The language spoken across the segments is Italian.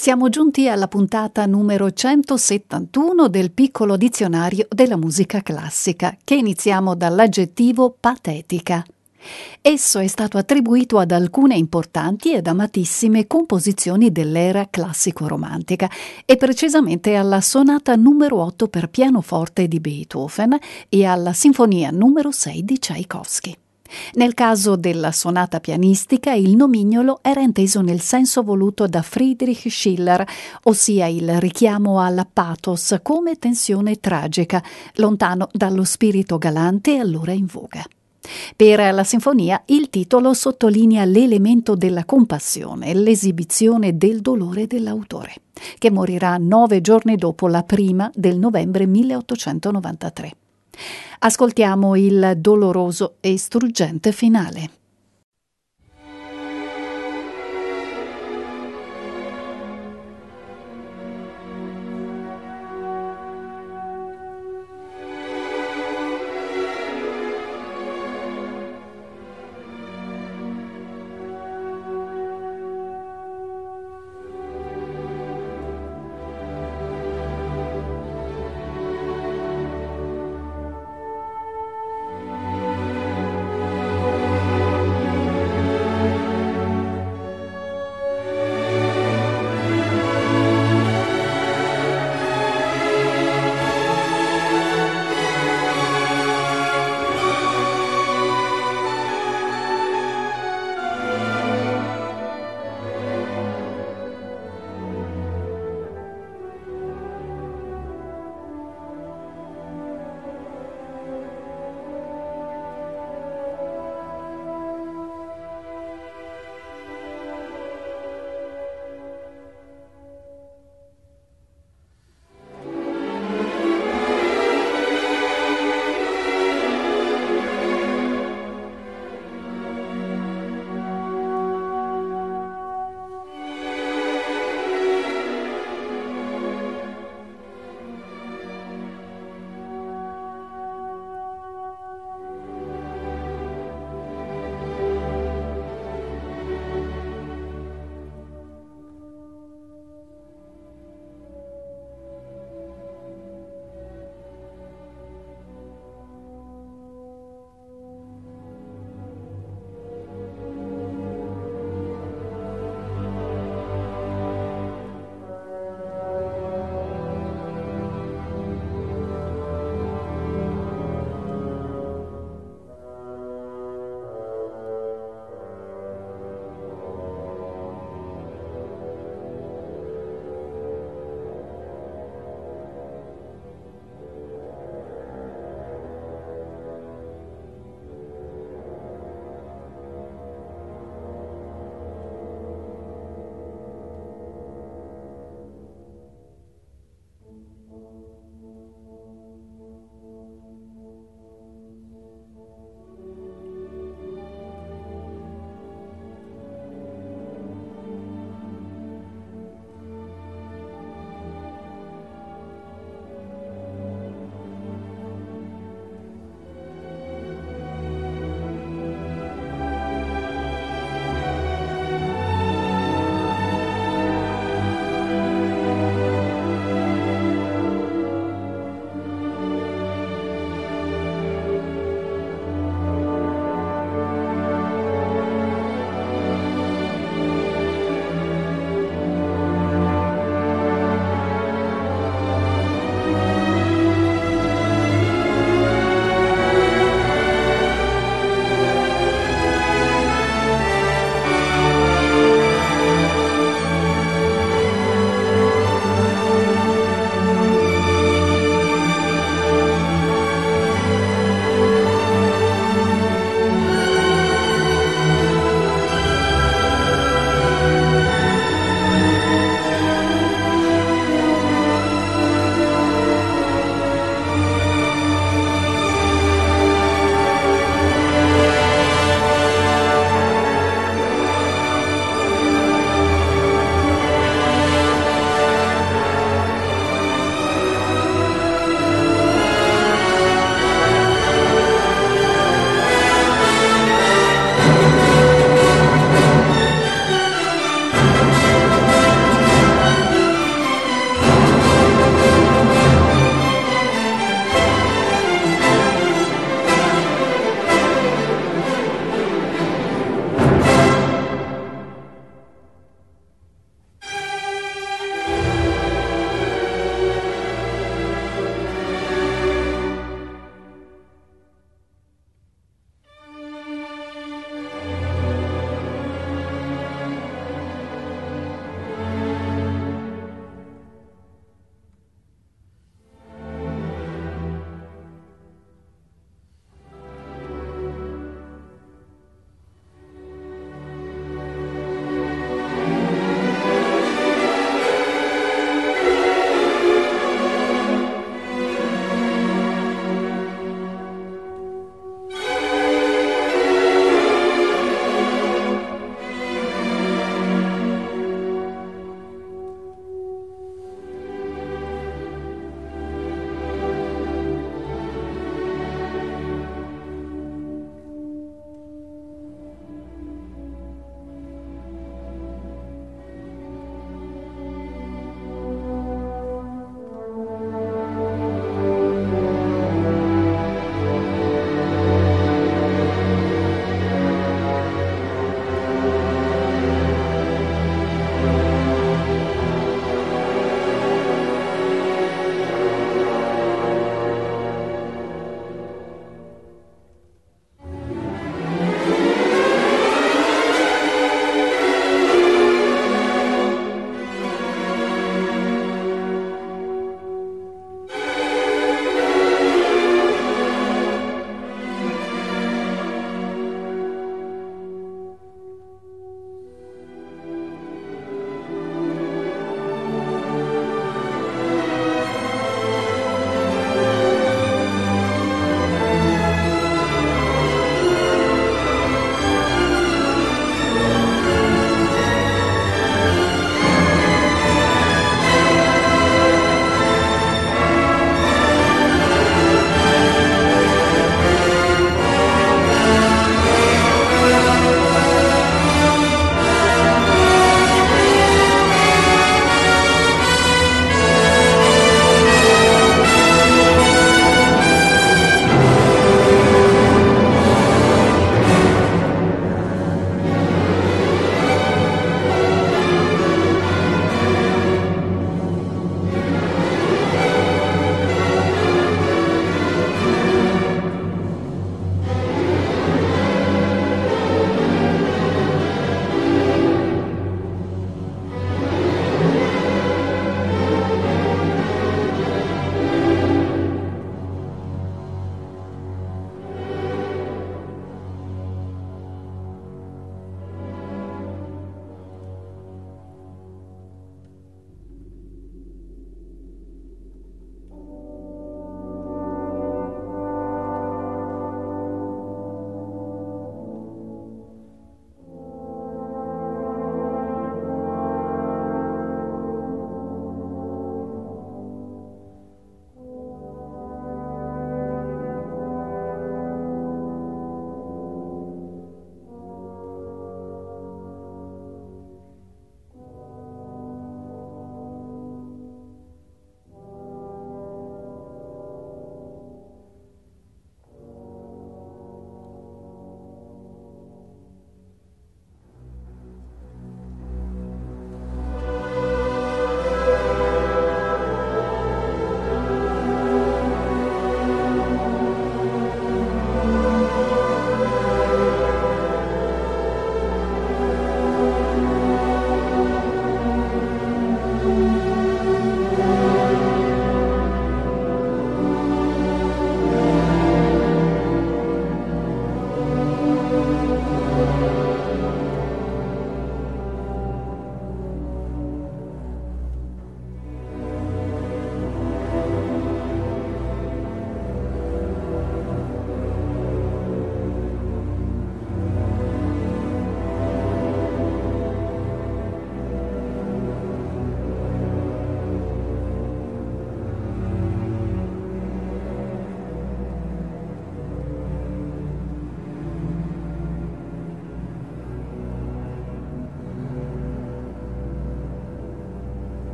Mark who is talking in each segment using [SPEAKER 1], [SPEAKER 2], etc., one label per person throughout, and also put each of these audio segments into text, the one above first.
[SPEAKER 1] Siamo giunti alla puntata numero 171 del piccolo dizionario della musica classica, che iniziamo dall'aggettivo patetica. Esso è stato attribuito ad alcune importanti ed amatissime composizioni dell'era classico-romantica e precisamente alla sonata numero 8 per pianoforte di Beethoven e alla sinfonia numero 6 di Tchaikovsky. Nel caso della sonata pianistica il nomignolo era inteso nel senso voluto da Friedrich Schiller, ossia il richiamo al pathos come tensione tragica, lontano dallo spirito galante allora in voga. Per la sinfonia il titolo sottolinea l'elemento della compassione, l'esibizione del dolore dell'autore, che morirà nove giorni dopo la prima del novembre 1893. Ascoltiamo il doloroso e struggente finale.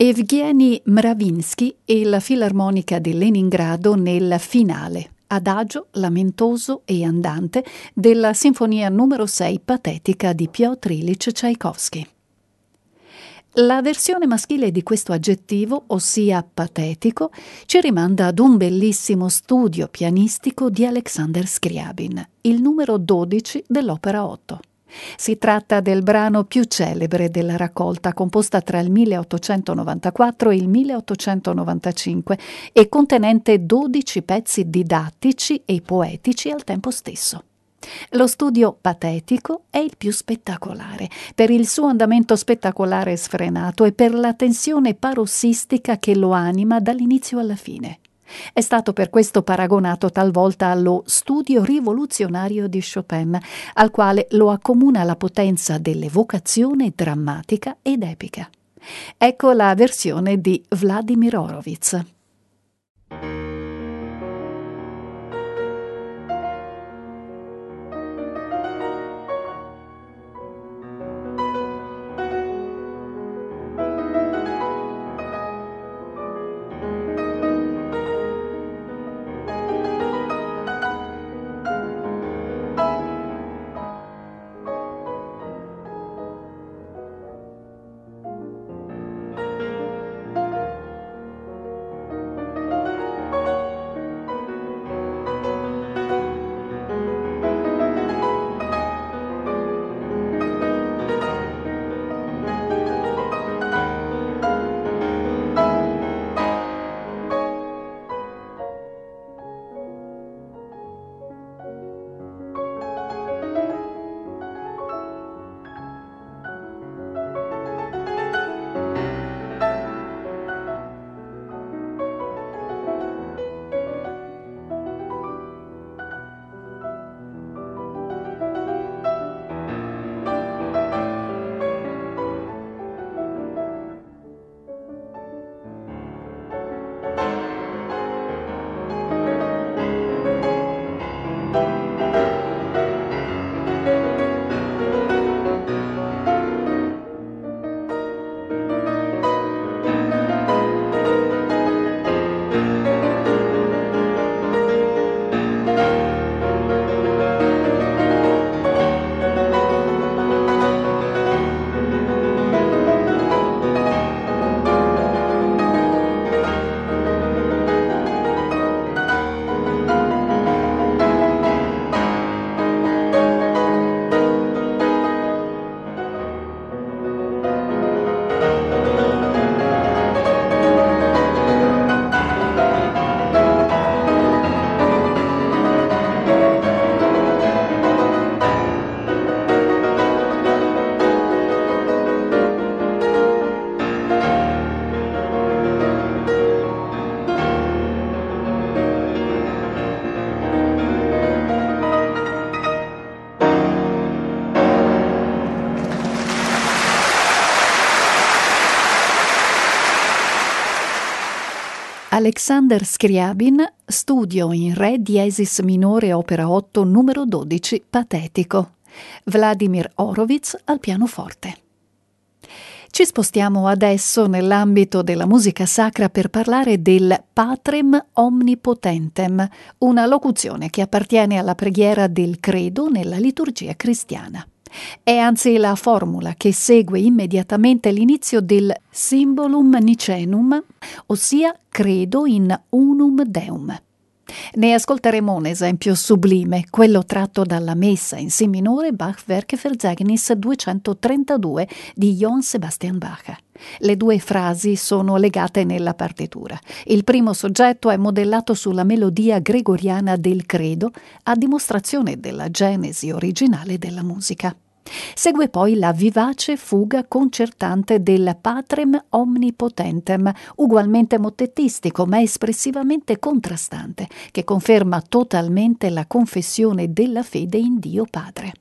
[SPEAKER 1] Evgeny Mravinsky e la Filarmonica di Leningrado nel finale, adagio lamentoso e andante della Sinfonia numero 6 patetica di Piotr Ilyich Tchaikovsky. La versione maschile di questo aggettivo, ossia patetico, ci rimanda ad un bellissimo studio pianistico di Alexander Scriabin, il numero 12 dell'opera 8. Si tratta del brano più celebre della raccolta, composta tra il 1894 e il 1895 e contenente 12 pezzi didattici e poetici al tempo stesso. Lo studio patetico è il più spettacolare, per il suo andamento spettacolare sfrenato e per la tensione parossistica che lo anima dall'inizio alla fine. È stato per questo paragonato talvolta allo studio rivoluzionario di Chopin, al quale lo accomuna la potenza dell'evocazione drammatica ed epica. Ecco la versione di Vladimir Horowitz. Alexander Scriabin, studio in Re diesis minore opera 8 numero 12 patetico. Vladimir Horowitz al pianoforte. Ci spostiamo adesso nell'ambito della musica sacra per parlare del Patrem Omnipotentem, una locuzione che appartiene alla preghiera del credo nella liturgia cristiana. È anzi la formula che segue immediatamente l'inizio del Symbolum Nicenum, ossia credo in unum Deum. Ne ascolteremo un esempio sublime, quello tratto dalla Messa in Si minore Bach Werke Verzeichnis 232 di Johann Sebastian Bach. Le due frasi sono legate nella partitura. Il primo soggetto è modellato sulla melodia gregoriana del credo, a dimostrazione della genesi originale della musica. Segue poi la vivace fuga concertante del Patrem Omnipotentem, ugualmente mottettistico ma espressivamente contrastante, che conferma totalmente la confessione della fede in Dio Padre.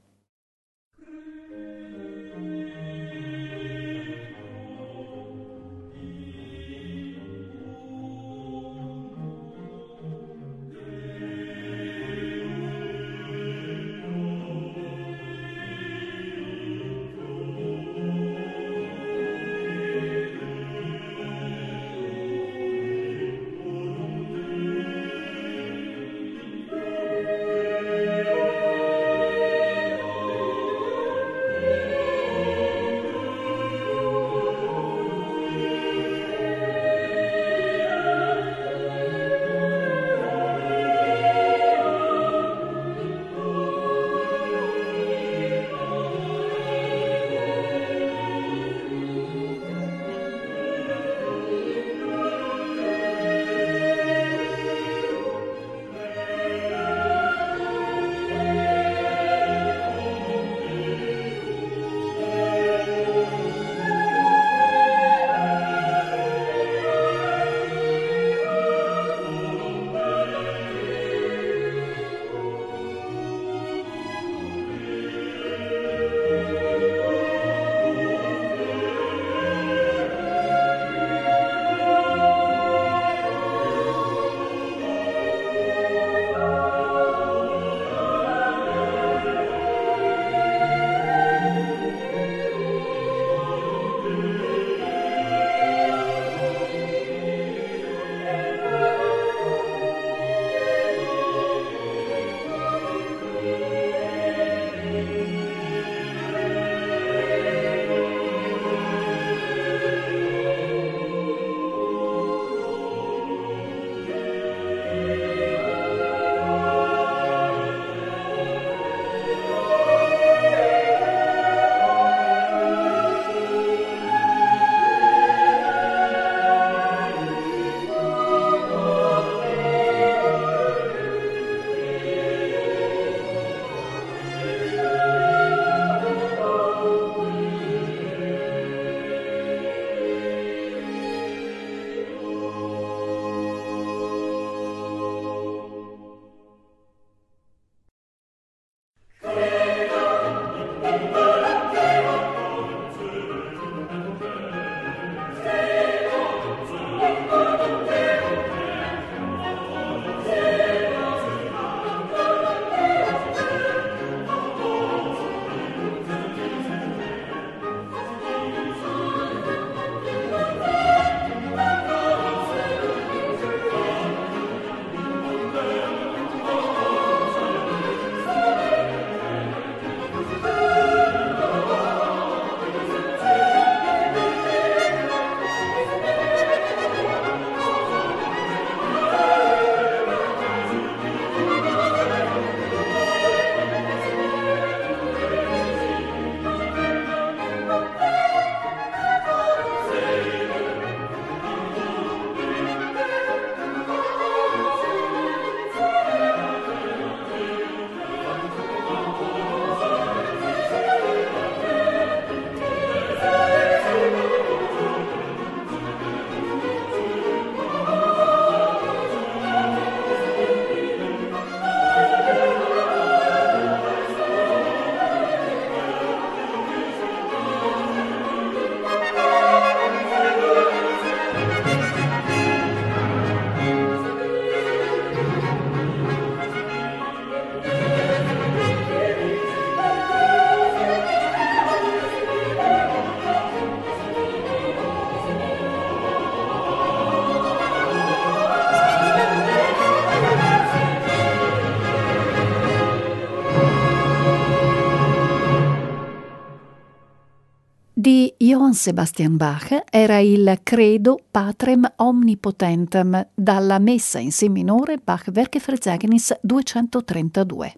[SPEAKER 1] Sebastian Bach era il Credo Patrem Omnipotentem dalla Messa in Si minore Bach Werkefrezegnis 232.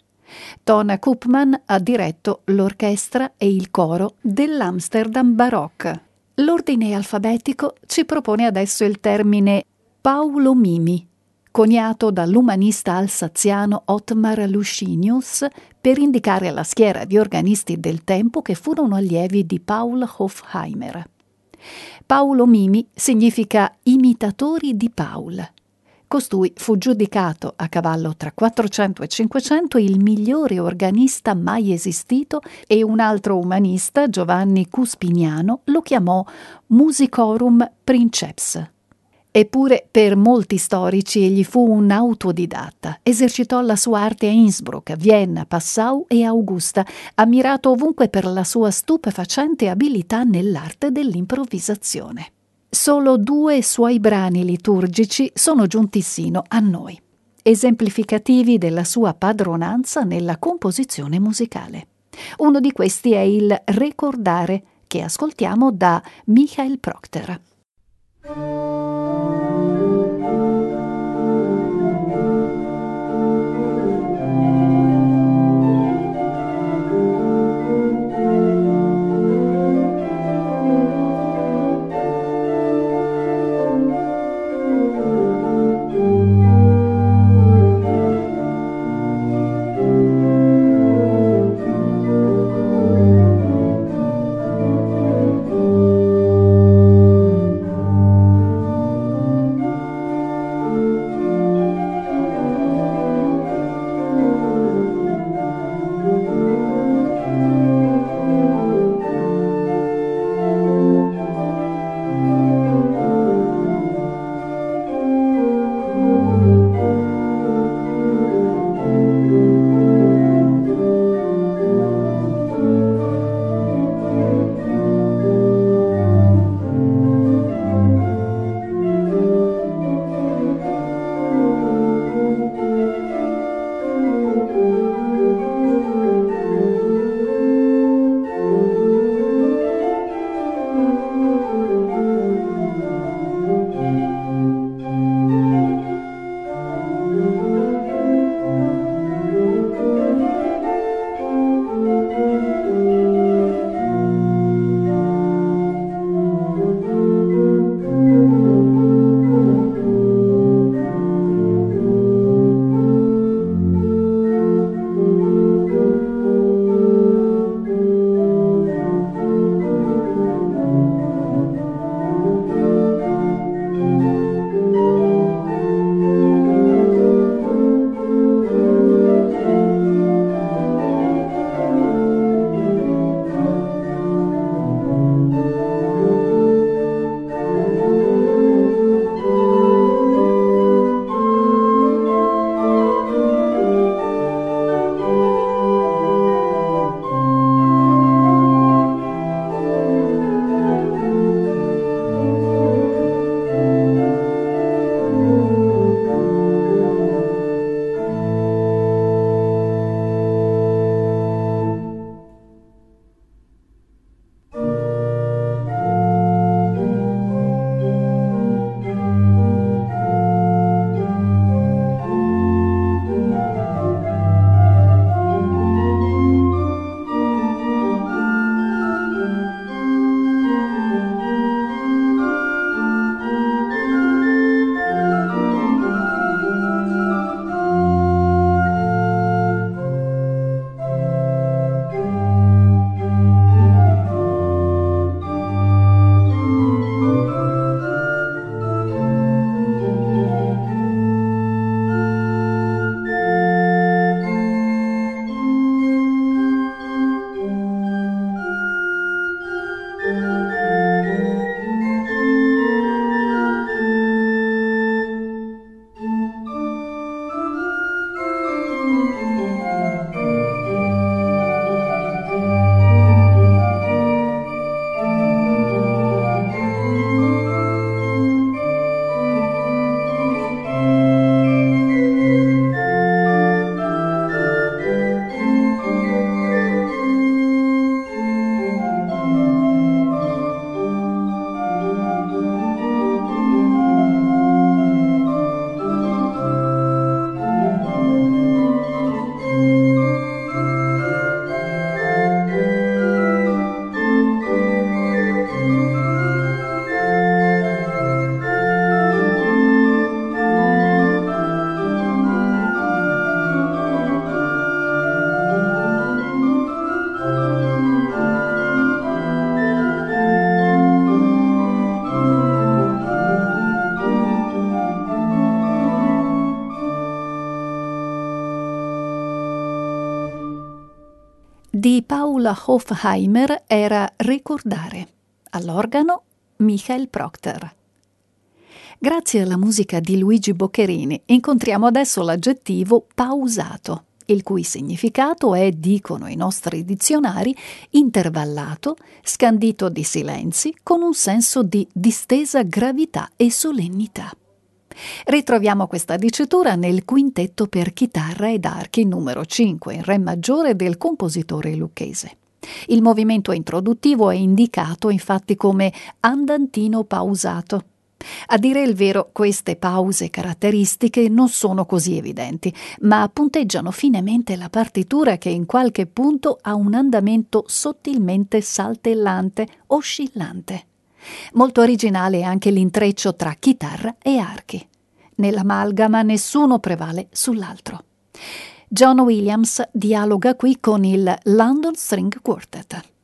[SPEAKER 1] Tona Koopman ha diretto l'orchestra e il coro dell'Amsterdam Baroque. L'ordine alfabetico ci propone adesso il termine Paulo Mimi, coniato dall'umanista alsaziano Ottmar Luscinius per indicare la schiera di organisti del tempo che furono allievi di Paul Hofheimer. Paulo Mimi significa imitatori di Paul. Costui fu giudicato a cavallo tra 400 e 500 il migliore organista mai esistito e un altro umanista, Giovanni Cuspiniano, lo chiamò Musicorum Princeps. Eppure per molti storici egli fu un autodidatta. Esercitò la sua arte a Innsbruck, Vienna, Passau e Augusta, ammirato ovunque per la sua stupefacente abilità nell'arte dell'improvvisazione. Solo due suoi brani liturgici sono giunti sino a noi, esemplificativi della sua padronanza nella composizione musicale. Uno di questi è il Recordare, che ascoltiamo da Michael Procter. Paula Hofheimer era Ricordare. All'organo Michael Proctor. Grazie alla musica di Luigi Boccherini incontriamo adesso l'aggettivo pausato, il cui significato è, dicono i nostri dizionari, intervallato, scandito di silenzi, con un senso di distesa gravità e solennità. Ritroviamo questa dicitura nel quintetto per chitarra ed archi numero 5 in re maggiore del compositore lucchese. Il movimento introduttivo è indicato infatti come andantino pausato. A dire il vero, queste pause caratteristiche non sono così evidenti, ma punteggiano finemente la partitura che in qualche punto ha un andamento sottilmente saltellante, oscillante. Molto originale è anche l'intreccio tra chitarra e archi. Nell'amalgama nessuno prevale sull'altro. John Williams dialoga qui con il London String Quartet.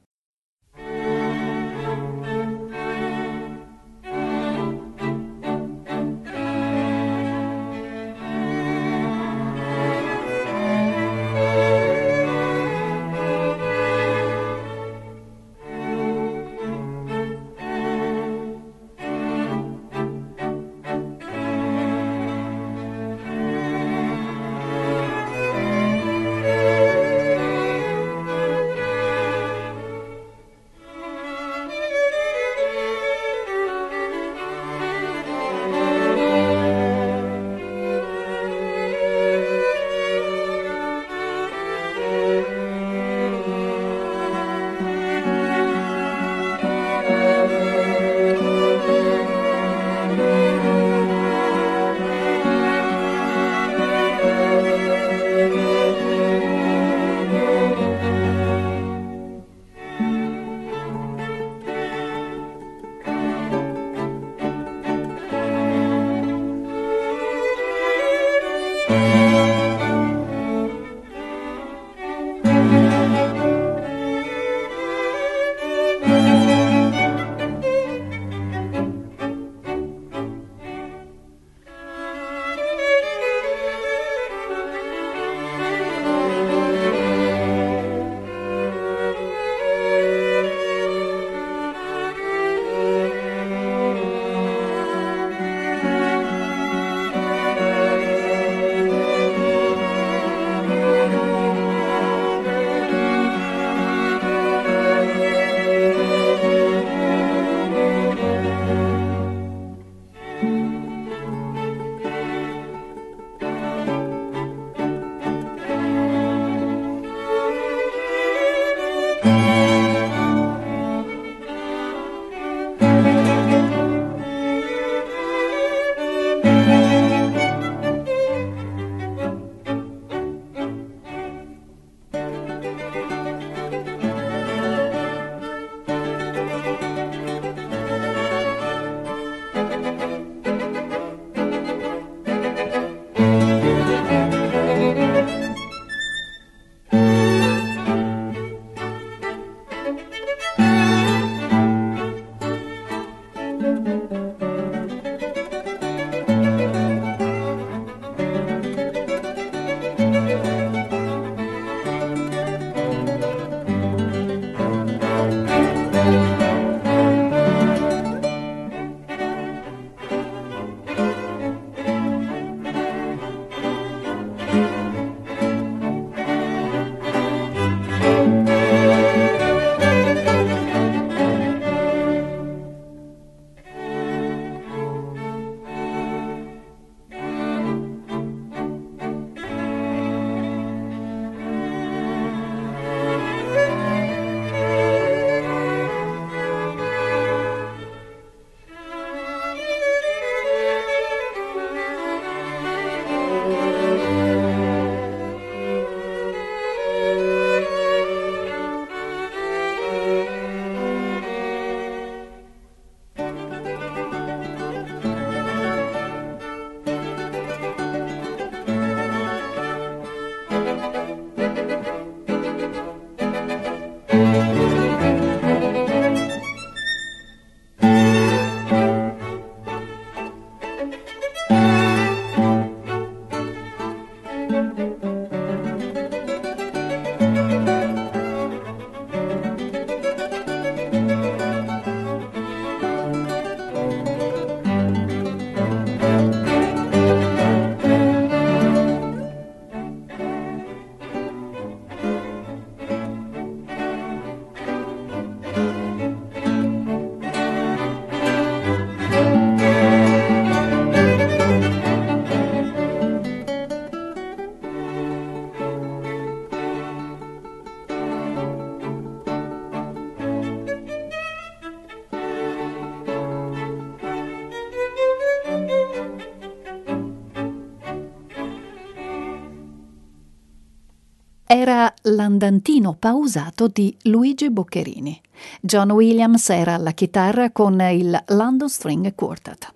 [SPEAKER 1] Era l'andantino pausato di Luigi Boccherini. John Williams era alla chitarra con il London String Quartet.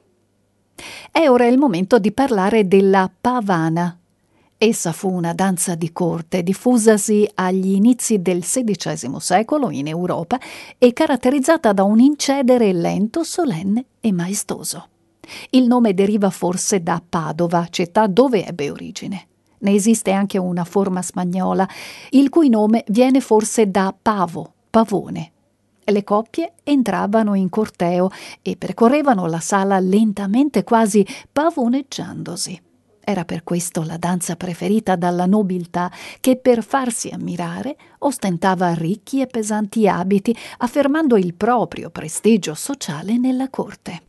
[SPEAKER 1] È ora il momento di parlare della pavana. Essa fu una danza di corte diffusasi agli inizi del XVI secolo in Europa e caratterizzata da un incedere lento, solenne e maestoso. Il nome deriva forse da Padova, città dove ebbe origine. Ne esiste anche una forma spagnola, il cui nome viene forse da pavo, pavone. Le coppie entravano in corteo e percorrevano la sala lentamente, quasi pavoneggiandosi. Era per questo la danza preferita dalla nobiltà che per farsi ammirare ostentava ricchi e pesanti abiti, affermando il proprio prestigio sociale nella corte.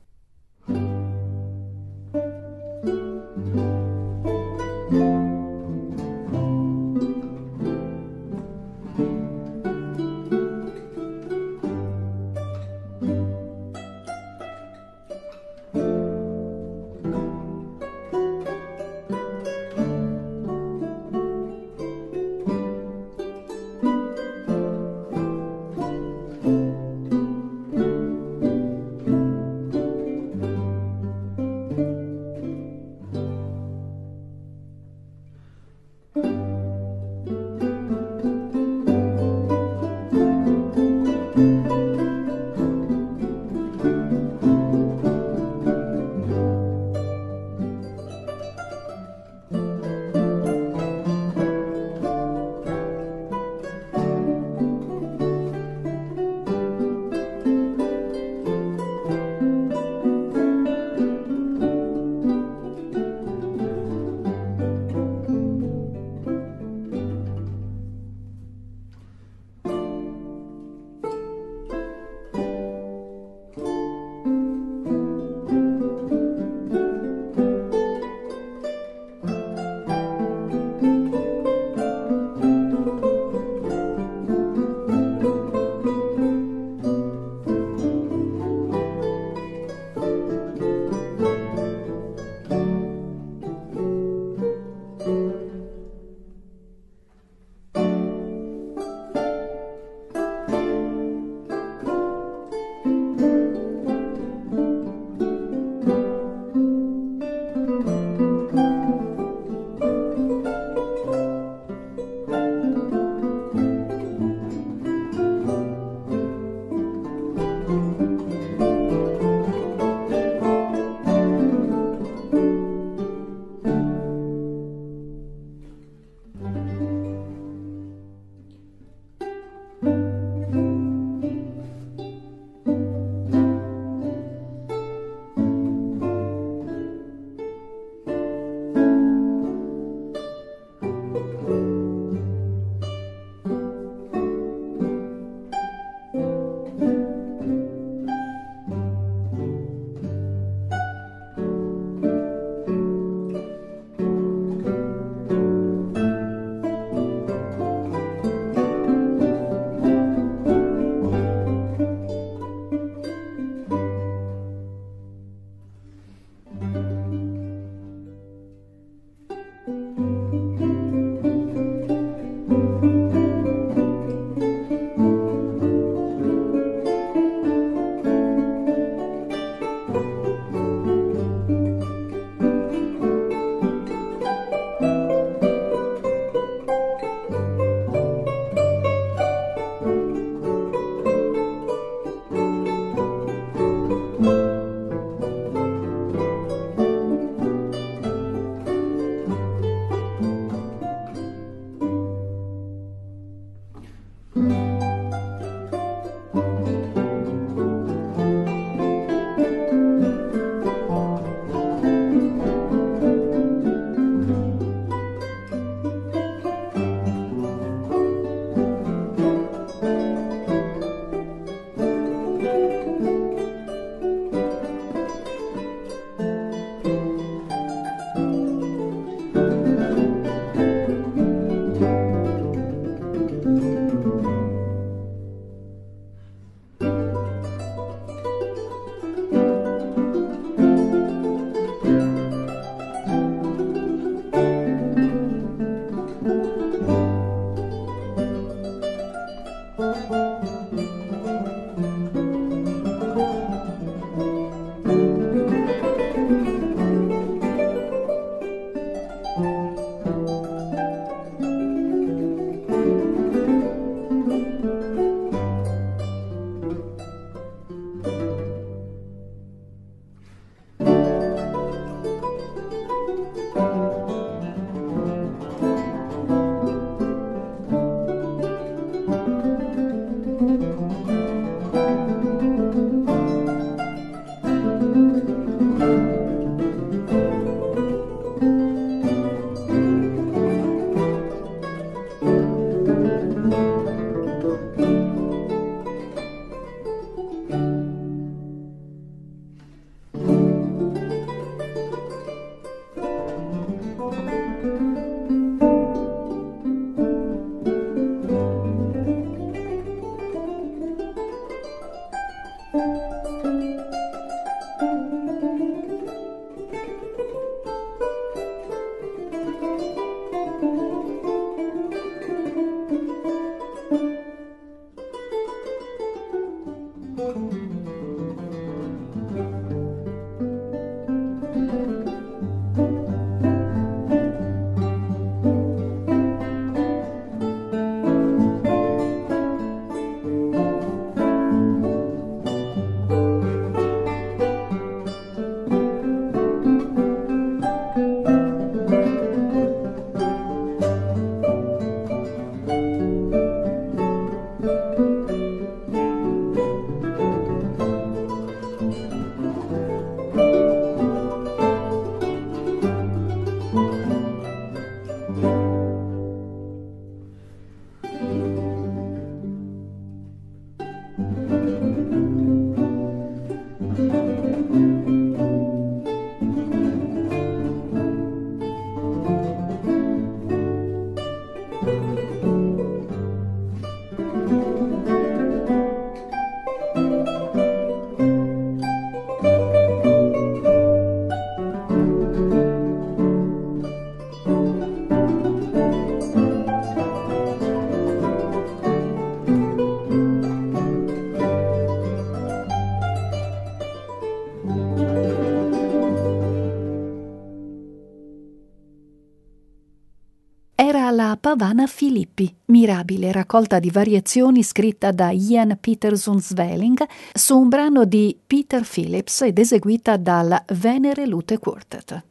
[SPEAKER 1] Pavana Filippi, mirabile raccolta di variazioni scritta da Ian Peterson Svelling su un brano di Peter Phillips ed eseguita dal Venere Lute Quartet.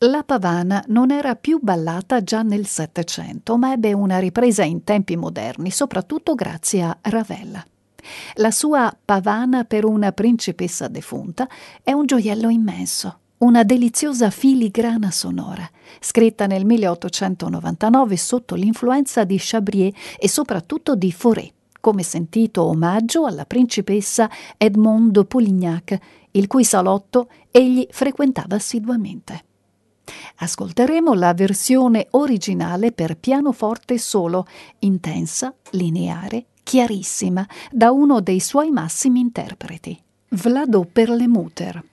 [SPEAKER 1] La pavana non era più ballata già nel Settecento, ma ebbe una ripresa in tempi moderni, soprattutto grazie a Ravella. La sua Pavana per una principessa defunta è un gioiello immenso, una deliziosa filigrana sonora, scritta nel 1899 sotto l'influenza di Chabrier e soprattutto di Fauré, come sentito omaggio alla principessa Edmond de Polignac, il cui salotto egli frequentava assiduamente. Ascolteremo la versione originale per pianoforte solo, intensa, lineare, chiarissima, da uno dei suoi massimi interpreti, Vlado Perlemuter.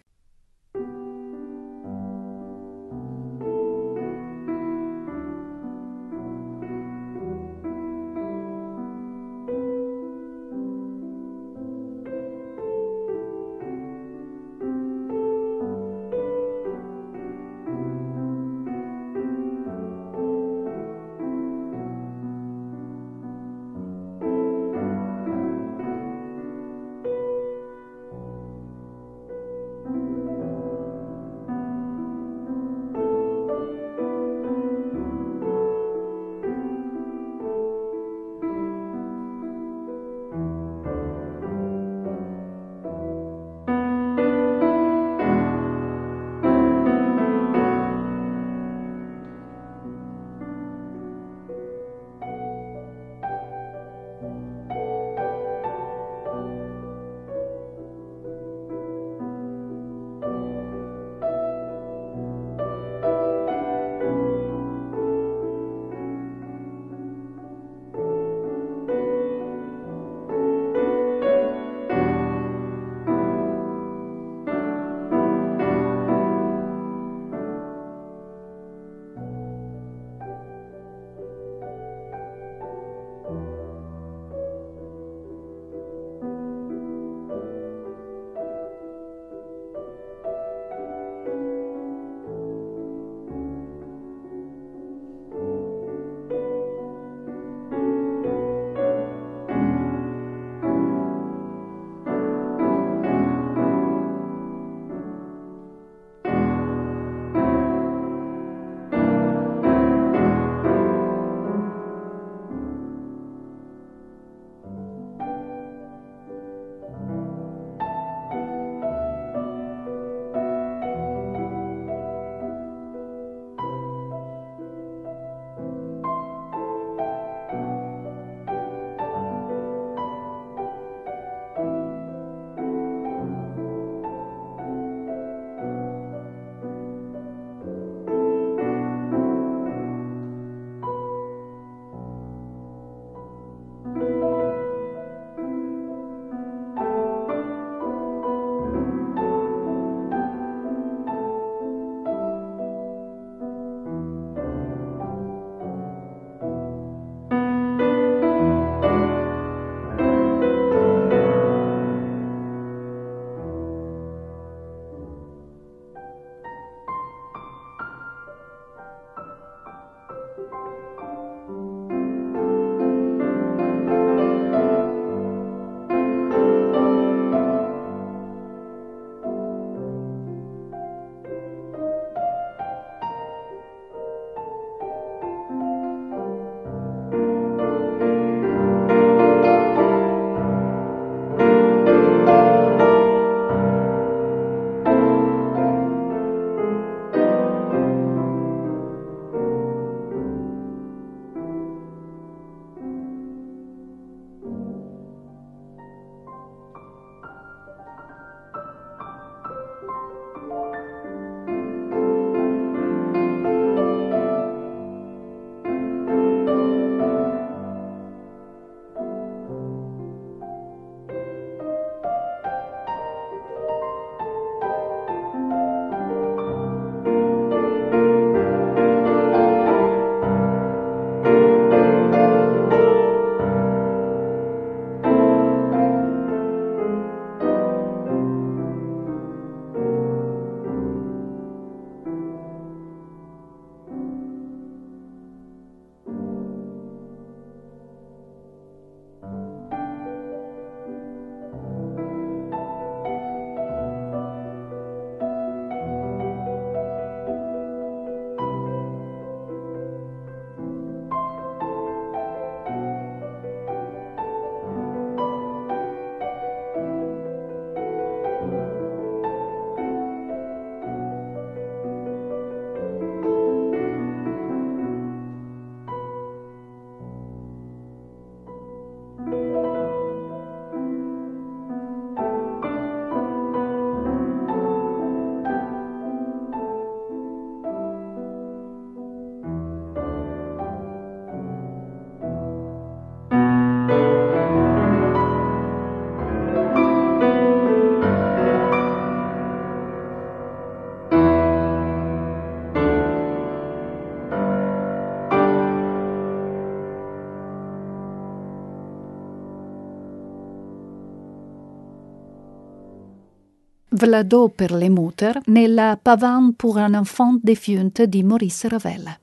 [SPEAKER 1] Vlado per le Mutter nella Pavane pour un enfant défunt di Maurice Ravel.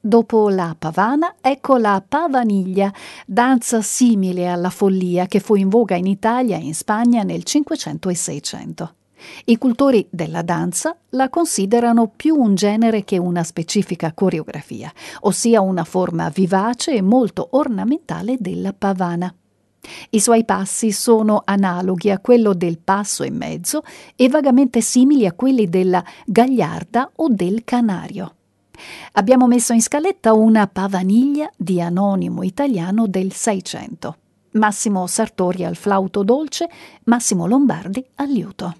[SPEAKER 1] Dopo la pavana, ecco la pavaniglia, danza simile alla follia che fu in voga in Italia e in Spagna nel 500 e 600. I cultori della danza la considerano più un genere che una specifica coreografia, ossia una forma vivace e molto ornamentale della pavana. I suoi passi sono analoghi a quello del passo e mezzo e vagamente simili a quelli della gagliarda o del canario. Abbiamo messo in scaletta una pavaniglia di anonimo italiano del Seicento. Massimo Sartori al flauto dolce, Massimo Lombardi al liuto.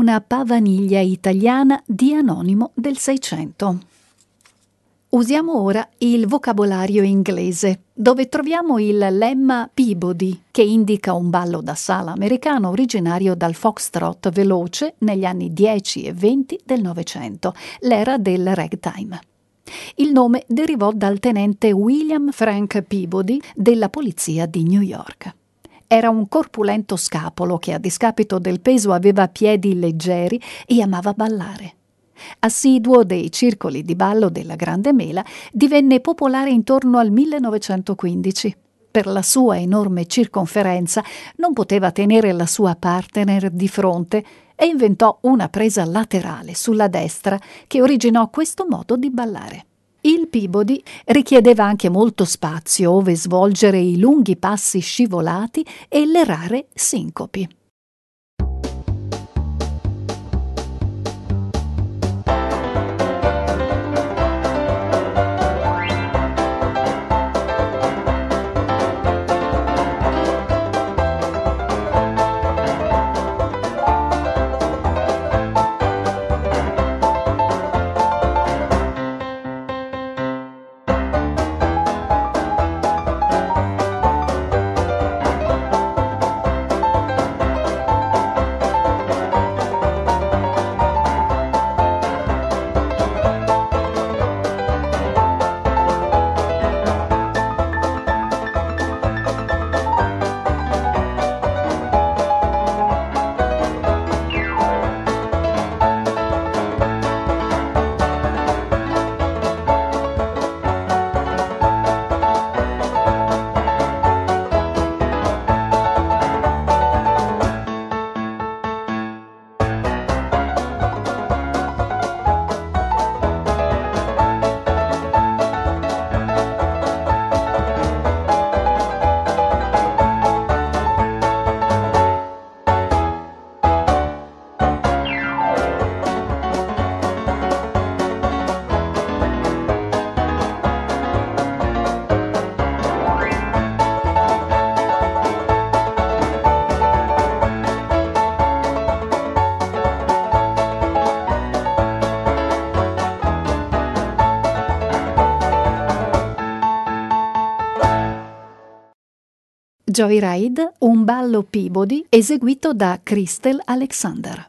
[SPEAKER 1] Una pavaniglia italiana di anonimo del Seicento. Usiamo ora il vocabolario inglese, dove troviamo il lemma Peabody, che indica un ballo da sala americano originario dal foxtrot veloce negli anni 10 e 20 del Novecento, l'era del ragtime. Il nome derivò dal tenente William Frank Peabody della polizia di New York. Era un corpulento scapolo che a discapito del peso aveva piedi leggeri e amava ballare. Assiduo dei circoli di ballo della Grande Mela, divenne popolare intorno al 1915. Per la sua enorme circonferenza non poteva tenere la sua partner di fronte e inventò una presa laterale sulla destra che originò questo modo di ballare. Il Peabody richiedeva anche molto spazio ove svolgere i lunghi passi scivolati e le rare sincopi. Joyride, un ballo Peabody eseguito da Crystal Alexander.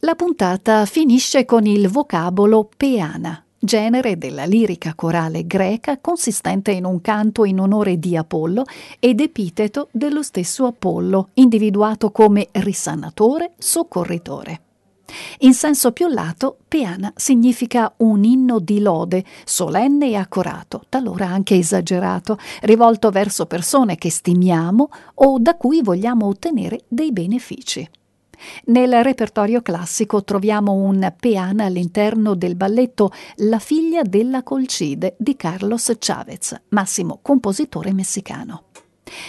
[SPEAKER 1] La puntata finisce con il vocabolo peana, genere della lirica corale greca consistente in un canto in onore di Apollo ed epiteto dello stesso Apollo, individuato come risanatore, soccorritore. In senso più lato, peana significa un inno di lode, solenne e accorato, talora anche esagerato, rivolto verso persone che stimiamo o da cui vogliamo ottenere dei benefici. Nel repertorio classico troviamo un peana all'interno del balletto La figlia della Colcide di Carlos Chavez, massimo compositore messicano.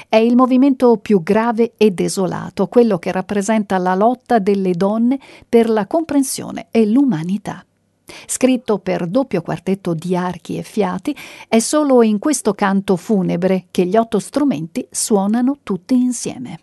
[SPEAKER 1] È il movimento più grave e desolato, quello che rappresenta la lotta delle donne per la comprensione e l'umanità. Scritto per doppio quartetto di archi e fiati, è solo in questo canto funebre che gli otto strumenti suonano tutti insieme.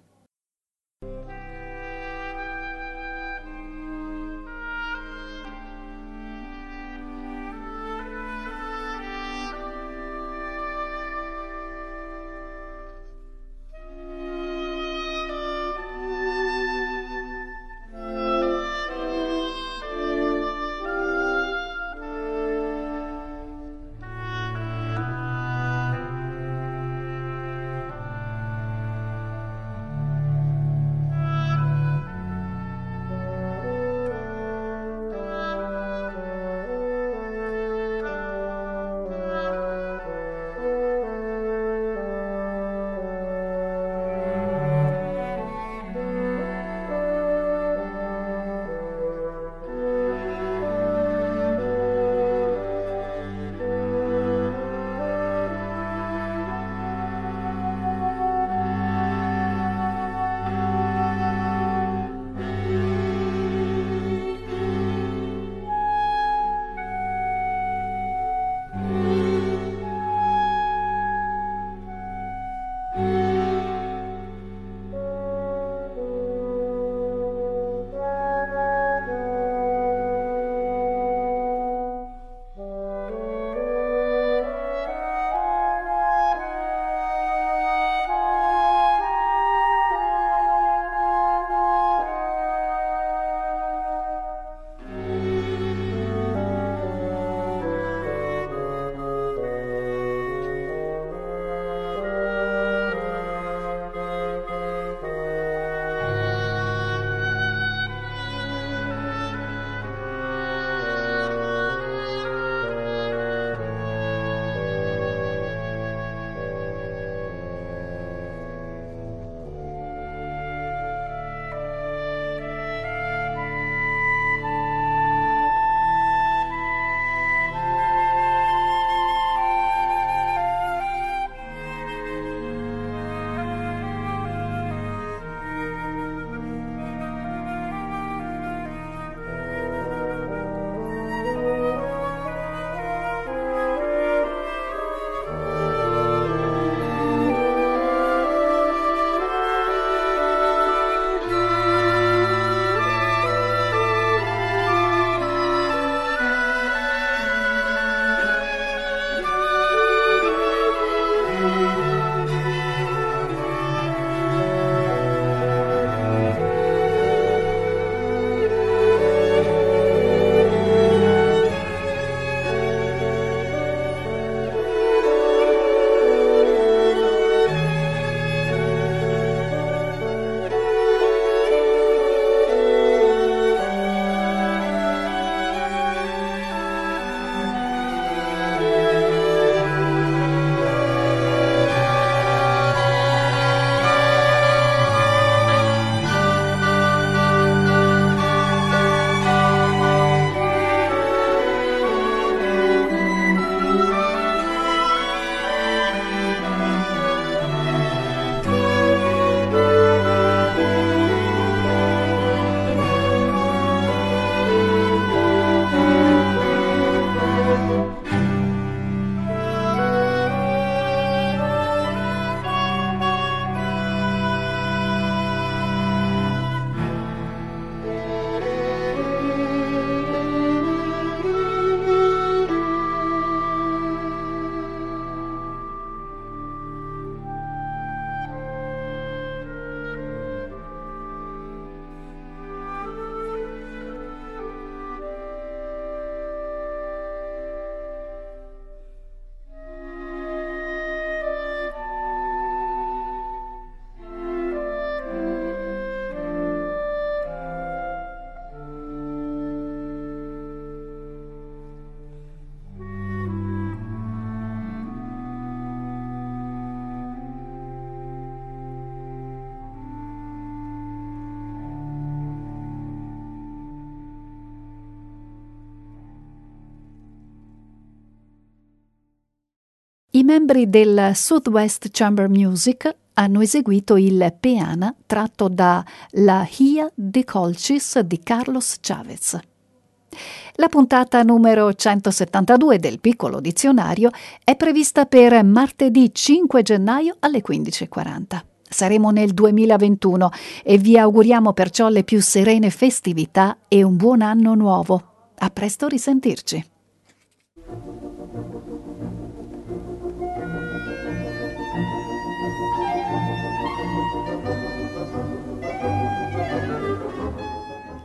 [SPEAKER 1] I membri del Southwest Chamber Music hanno eseguito il Peana tratto da La Hia de Colchis di Carlos Chavez. La puntata numero 172 del piccolo dizionario è prevista per martedì 5 gennaio alle 15.40. Saremo nel 2021 e vi auguriamo perciò le più serene festività e un buon anno nuovo. A presto risentirci.